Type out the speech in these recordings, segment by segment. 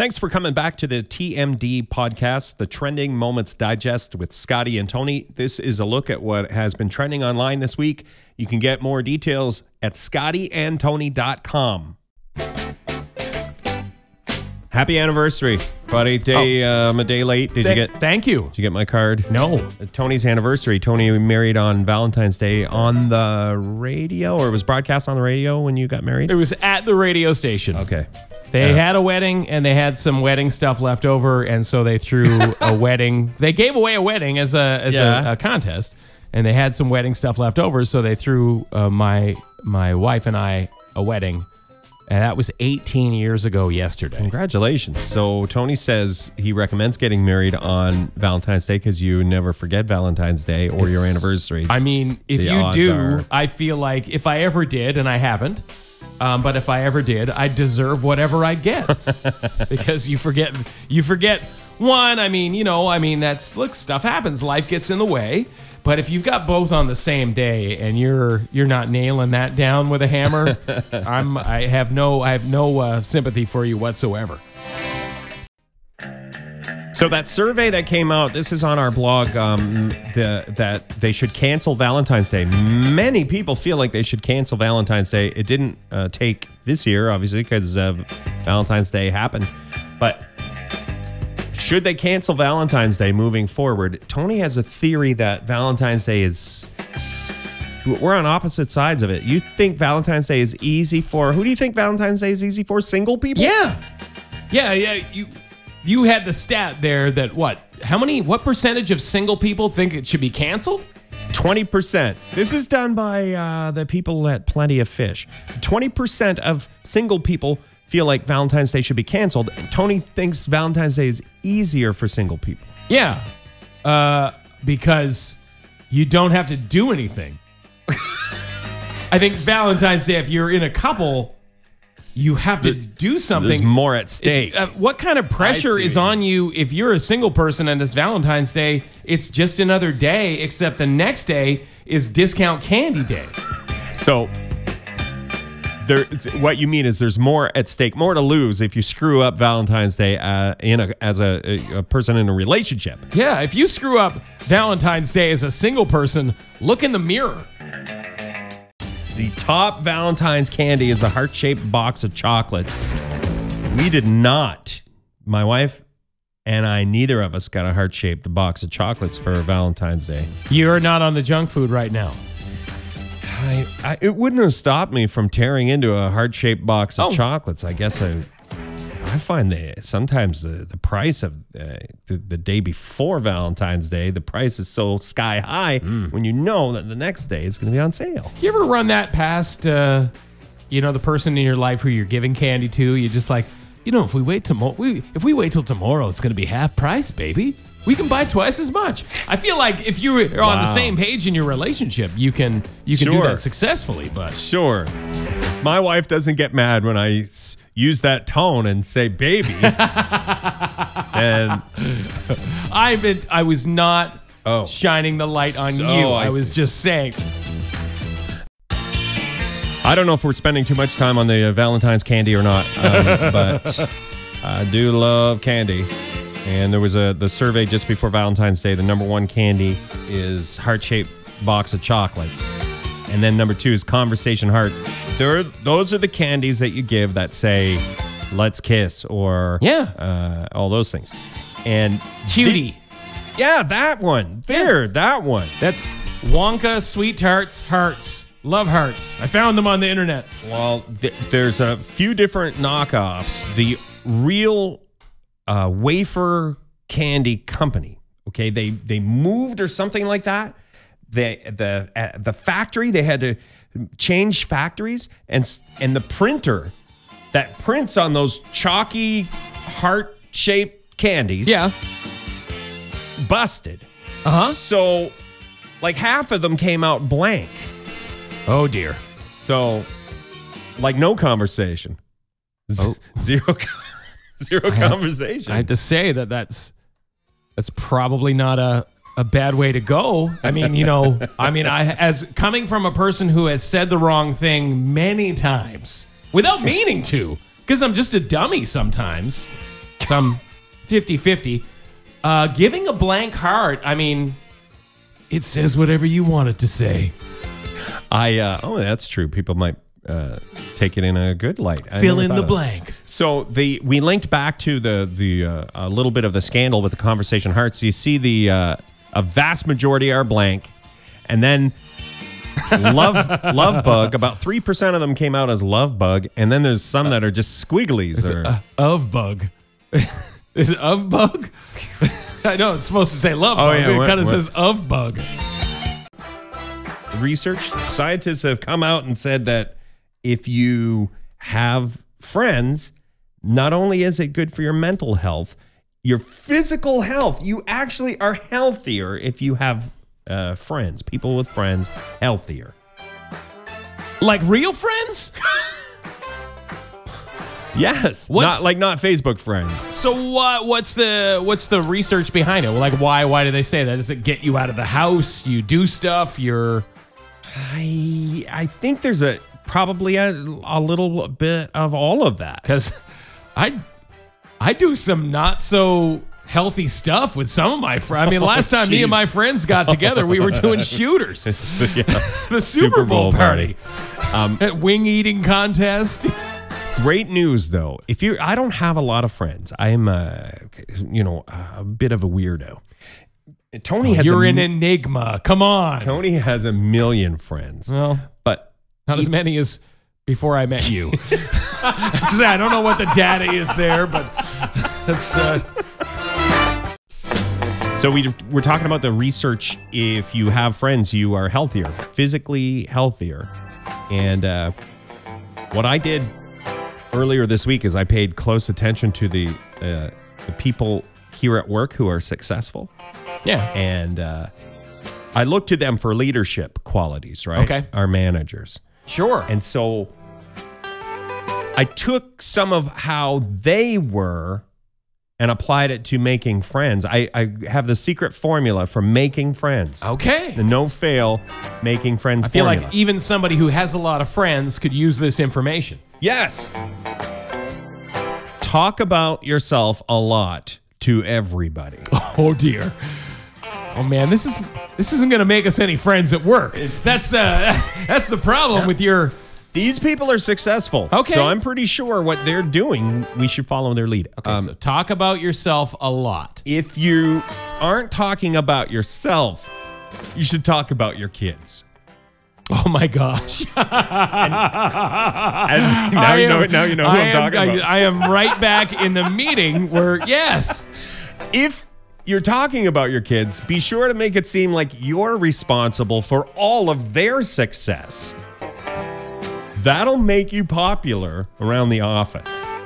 Thanks for coming back to the TMD podcast, the Trending Moments Digest with Scotty and Tony. This is a look at what has been trending online this week. You can get more details at scottyandtony.com. Happy anniversary, buddy. Day um, a day late. Did you get Thank you. did you get my card? No. Uh, Tony's anniversary. Tony married on Valentine's Day on the radio or it was broadcast on the radio when you got married? It was at the radio station. Okay. They had a wedding and they had some wedding stuff left over, and so they threw a wedding. They gave away a wedding as a as Yeah. a, a contest, and they had some wedding stuff left over, so they threw uh, my my wife and I a wedding, and that was 18 years ago yesterday. Congratulations. So Tony says he recommends getting married on Valentine's Day because you never forget Valentine's Day or your It's- anniversary. I mean, if The you odds do, are- I feel like if I ever did, and I haven't, um, but if I ever did, I deserve whatever I get because you forget, you forget one. I mean, you know, I mean, that's look, stuff happens, life gets in the way. But if you've got both on the same day and you're you're not nailing that down with a hammer, I'm I have no I have no uh, sympathy for you whatsoever. So that survey that came out, this is on our blog, um, the, that they should cancel Valentine's Day. Many people feel like they should cancel Valentine's Day. It didn't uh, take this year, obviously, because uh, Valentine's Day happened. But should they cancel Valentine's Day moving forward? Tony has a theory that Valentine's Day is. We're on opposite sides of it. You think Valentine's Day is easy for who do you think Valentine's Day is easy for? Single people? Yeah, yeah, yeah. You you had the stat there that what? How many? What percentage of single people think it should be canceled? 20%. This is done by uh, the people at Plenty of Fish. 20% of single people feel like Valentine's Day should be canceled. And Tony thinks Valentine's Day is easier for single people. Yeah, uh, because you don't have to do anything. I think Valentine's Day, if you're in a couple, you have to do something. There's more at stake. Uh, what kind of pressure is on you if you're a single person and it's Valentine's Day? It's just another day, except the next day is discount candy day. So there, what you mean is there's more at stake, more to lose if you screw up Valentine's Day uh, in a, as a, a, a person in a relationship. Yeah, if you screw up Valentine's Day as a single person, look in the mirror. The top Valentine's candy is a heart shaped box of chocolates. We did not, my wife and I, neither of us got a heart shaped box of chocolates for Valentine's Day. You're not on the junk food right now. I, I, it wouldn't have stopped me from tearing into a heart shaped box of Oh. chocolates. I guess I, I find that sometimes the, the price of uh, the, the day before Valentine's Day, the price is so sky high when you know that the next day is going to be on sale. You ever run that past, uh, you know, the person in your life who you're giving candy to? You're just like, you know, if we wait tomorrow, we, if we wait till tomorrow, it's going to be half price, baby. We can buy twice as much. I feel like if you are on Wow. the same page in your relationship, you can you can do that successfully. But Sure. My wife doesn't get mad when I s- use that tone and say baby. and I've been, I was not Oh. shining the light on So, you. I I, was see. just saying. I don't know if we're spending too much time on the uh, Valentine's candy or not, um, but I do love candy. And there was a the survey just before Valentine's Day. The number one candy is heart shaped box of chocolates, and then number two is conversation hearts. There, those are the candies that you give that say "Let's kiss" or Yeah. uh, all those things. And Cutie. yeah, that one there, that one. That's Wonka Sweet Tarts Hearts. Love hearts. I found them on the internet. Well, th- there's a few different knockoffs. The real uh, wafer candy company, okay, they they moved or something like that. They the at the factory they had to change factories and and the printer that prints on those chalky heart shaped candies Yeah. busted. Uh-huh. So like half of them came out blank. Oh dear. So, like no conversation. Oh. Zero, co- zero have- conversation. I have to say that that's that's probably not a a bad way to go. I mean, you know, I mean, I as coming from a person who has said the wrong thing many times without meaning to, because I'm just a dummy sometimes. I'm 50 50. Uh, giving a blank heart, I mean, it says whatever you want it to say. I uh, oh, that's true. People might uh, take it in a good light. I Fill in the blank. So the we linked back to the the uh, a little bit of the scandal with the conversation hearts. You see the uh, a vast majority are blank, and then love love bug. About three percent of them came out as love bug, and then there's some that are just squigglies. Or, Of bug. Is it of bug? I know it's supposed to say love Oh, bug. yeah, but it kind of says of bug. research scientists have come out and said that if you have friends not only is it good for your mental health your physical health you actually are healthier if you have uh, friends people with friends healthier Like real friends? yes What's- not like not facebook friends So what? What's the what's the research behind it? Like why? Why do they say that? Does it get you out of the house? You do stuff. You're i i think there's a probably a, a little bit of all of that because I I do some not so healthy stuff with some of my friends. I mean, last time me and my friends got together, we were doing shooters. Yeah. The Super, Bowl, Bowl party, party. Um, wing eating contest. Great news, though. If you, I don't have a lot of friends. I'm, uh, you know, a bit of a weirdo. Tony has. You're a, an enigma. Come on. Tony has a million friends, Well, but not as many as before I met you. I'd say I don't know what the data is there, but that's uh, so we we're talking about the research. If you have friends, you are healthier, physically healthier, and uh, what I did earlier this week is I paid close attention to the uh, the people here at work who are successful. yeah. and uh, I look to them for leadership qualities, right? Okay. Our managers. Sure. And so I took some of how they were and applied it to making friends. I, I have the secret formula for making friends. okay. The no fail making friends I feel formula. like even somebody who has a lot of friends could use this information. yes. Talk about yourself a lot to everybody. Oh dear. Oh man, this is this isn't going to make us any friends at work. That's uh that's, that's the problem with your These people are successful. Okay. So I'm pretty sure what they're doing, we should follow their lead. Um, so talk about yourself a lot. if you aren't talking about yourself, you should talk about your kids. Oh my gosh. And now I you know am- now you know who I I'm am, talking I. I am right back in the meeting where yes. if you're talking about your kids, be sure to make it seem like you're responsible for all of their success. That'll make you popular around the office. Man.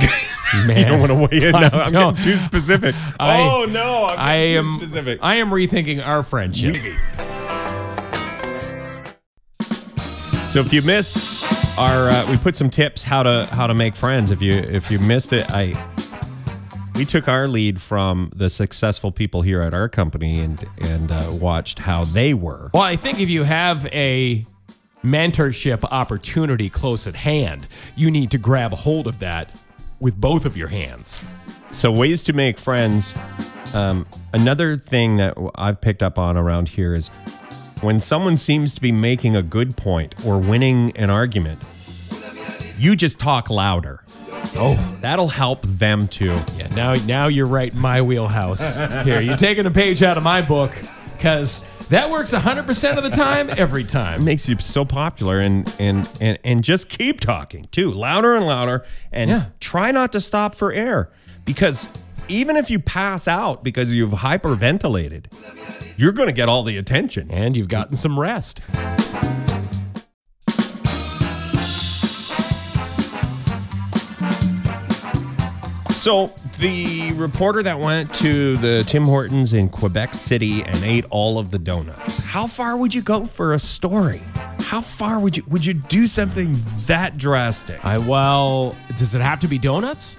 You don't want to weigh in now. I I'm getting too specific. I- oh no, I'm I am specific. I am rethinking our friendship. So if you missed our, uh, we put some tips how to how to make friends. If you if you missed it, I we took our lead from the successful people here at our company and and uh, watched how they were. Well, I think if you have a mentorship opportunity close at hand, you need to grab hold of that with both of your hands. So ways to make friends. Um, another thing that I've picked up on around here is when someone seems to be making a good point or winning an argument, you just talk louder. Oh, that'll help them too. Yeah, now now you're right in my wheelhouse. Here, you're taking a page out of my book because that works 100% of the time, every time. It makes you so popular and and and and just keep talking too louder and louder and Yeah. try not to stop for air because even if you pass out because you've hyperventilated you're going to get all the attention And you've gotten some rest. so the reporter that went to the Tim Hortons in Quebec City and ate all of the donuts how far would you go for a story how far would you would you do something that drastic I well, does it have to be donuts?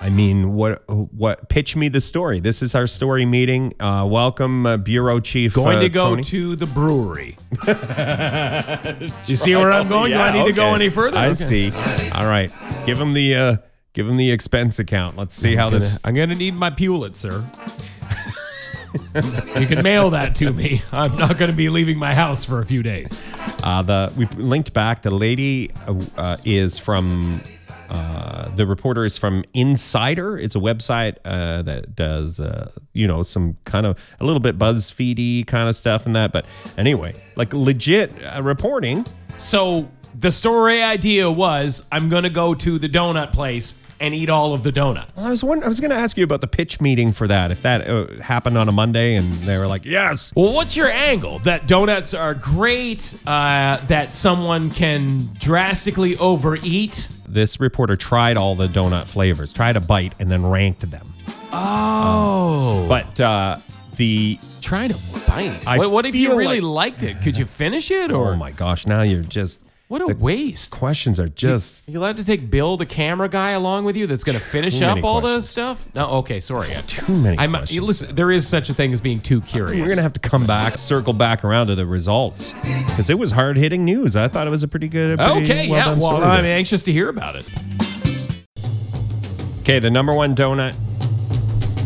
I mean, what? What? Pitch me the story. This is our story meeting. Uh, welcome, uh, bureau chief. Going uh, to go Tony. to the brewery. Do you see where I'm going? Do I Yeah, need to go any further? I Okay. see. All right. Give him the uh, give him the expense account. Let's see how this. I'm gonna need my Pulitzer. you can mail that to me. I'm not gonna be leaving my house for a few days. Uh, the we linked back. The lady uh, uh, is from. Uh, the reporter is from Insider. It's a website uh, that does, uh, you know, some kind of a little bit BuzzFeedy kind of stuff and that. But anyway, like legit uh, reporting. So the story idea was I'm gonna go to the donut place and eat all of the donuts. I was wondering, I was going to ask you about the pitch meeting for that. If that uh, happened on a Monday and they were like, yes. Well, what's your angle? That donuts are great, uh, that someone can drastically overeat. This reporter tried all the donut flavors, tried a bite, and then ranked them. Oh. But uh, the trying to bite. I what, what if you feel really like- liked it? Could you finish it or oh my gosh, now you're just what a waste? questions are just You allowed to take Bill, the camera guy, along with you that's going to finish up all the questions. stuff? No, okay, sorry. too many I'm, uh, questions. listen, there is such a thing as being too curious. We're gonna have to come back, circle back around to the results because it was hard hitting news. I thought it was a pretty good. a pretty Okay, well yeah. Well, I'm there. anxious to hear about it. Okay, the number one donut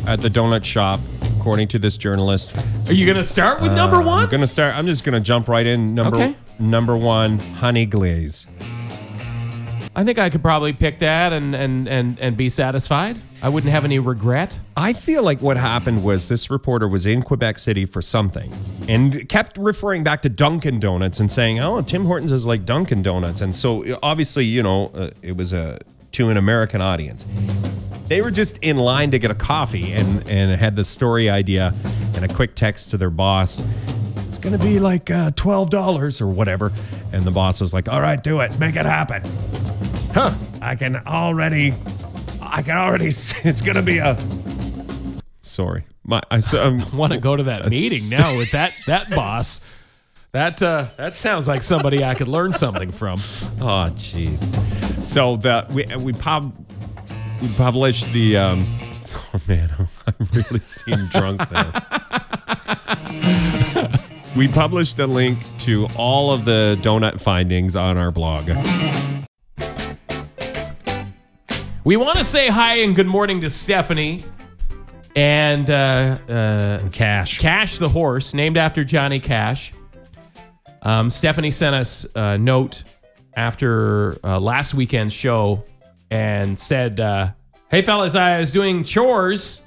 at the donut shop, according to this journalist. Are you going to start with number Uh, one? I'm gonna start. I'm just gonna jump right in. Number Okay. number one, honey glaze. I think I could probably pick that and, and, and, and be satisfied. I wouldn't have any regret. I feel like what happened was this reporter was in Quebec City for something and kept referring back to Dunkin' Donuts and saying, "Oh, Tim Hortons is like Dunkin' Donuts," and so obviously, you know, uh, it was a to an American audience. They were just in line to get a coffee and and had the story idea and a quick text to their boss. It's gonna be like uh, twelve dollars or whatever, and the boss was like, "All right, do it, make it happen." Huh? I can already, I can already. See, it's gonna be a. Sorry, my I so um, want to go to that meeting now with that that boss. That uh, that sounds like somebody I could learn something from. Oh, jeez. So the we we pub we published the um. Oh man, I'm really seem drunk there. we published a link to all of the donut findings on our blog. We want to say hi and good morning to Stephanie and uh, uh, Cash. Cash the horse, named after Johnny Cash. Um, Stephanie sent us a note after uh, last weekend's show and said, uh, "Hey fellas, I was doing chores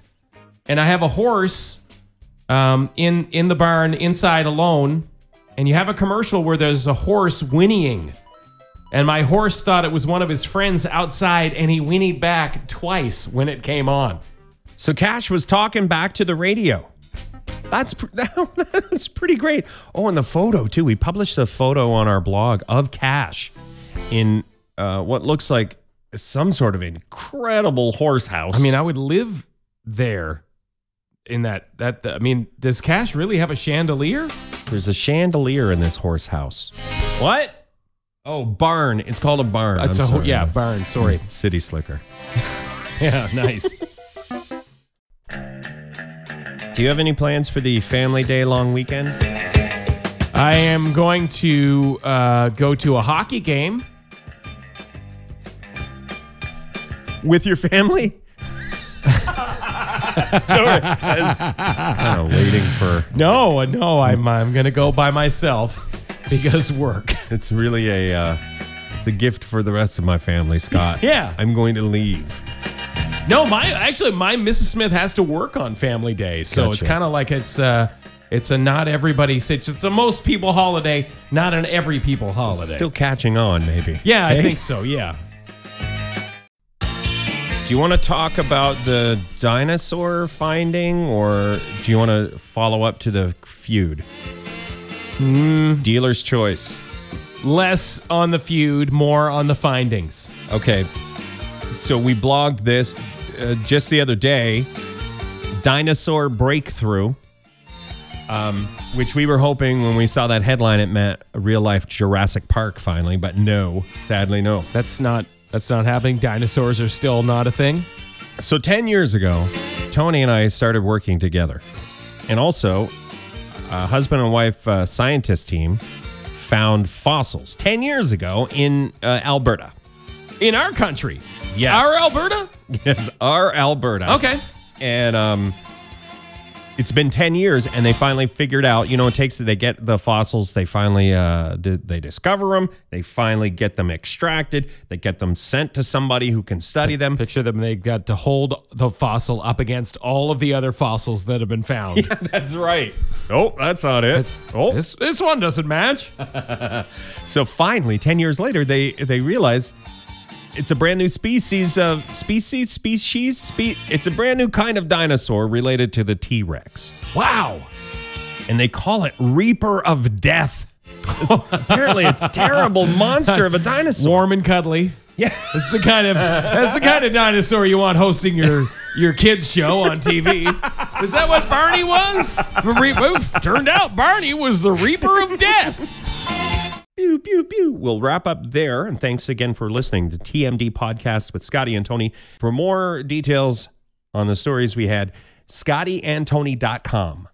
and I have a horse um, in in the barn inside alone, and you have a commercial where there's a horse whinnying." And my horse thought it was one of his friends outside, and he whinnied back twice when it came on. So Cash was talking back to the radio. That's pr- that was pretty great. Oh, and the photo too. We published a photo on our blog of Cash in uh, what looks like some sort of incredible horse house. I mean, I would live there in that that I mean, does Cash really have a chandelier? there's a chandelier in this horse house. What? Oh, barn. It's called a barn. It's I'm a sorry. yeah, barn, sorry. City slicker. yeah, nice. Do you have any plans for the family day long weekend? I am going to uh, go to a hockey game. With your family? Sorry. kind of waiting for No, no, I'm I'm gonna go by myself because work. It's really a uh, it's a gift for the rest of my family, Scott. Yeah. I'm going to leave. No, my actually my Mrs. Smith has to work on Family Day, so it's Gotcha. kind of like it's uh it's a not everybody it's it's a most people holiday, not an every people holiday. Still catching on, maybe. yeah, I Hey? think so. Yeah. Do you want to talk about the dinosaur finding, or do you want to follow up to the feud? Hmm. Dealer's choice. Less on the feud, more on the findings. Okay. So we blogged this uh, just the other day. Dinosaur breakthrough. Um, which we were hoping when we saw that headline, it meant a real life Jurassic Park finally, but no, sadly, no. That's not that's not happening. Dinosaurs are still not a thing. So 10 years ago, Tony and I started working together. And also, a husband and wife uh, scientist team found fossils 10 years ago in uh, Alberta. in our country. Yes. Our Alberta? Yes, our Alberta. Okay. and um it's been 10 years and they finally figured out you know it takes they get the fossils they finally uh they discover them they finally get them extracted they get them sent to somebody who can study them Picture them, they got to hold the fossil up against all of the other fossils that have been found. yeah, that's right oh that's not it oh This, this one doesn't match. so finally 10 years later they they realize it's a brand new species of species species spe- it's a brand new kind of dinosaur related to the t-rex Wow. and they call it reaper of death it's apparently a terrible monster of a dinosaur Warm and cuddly. yeah That's the kind of that's the kind of dinosaur you want hosting your your kids show on TV. Is that what Barney was? Re- turned out Barney was the Reaper of Death. Pew, pew, pew. We'll wrap up there. And thanks again for listening to TMD Podcast with Scotty and Tony. For more details on the stories we had, scottyandtony.com.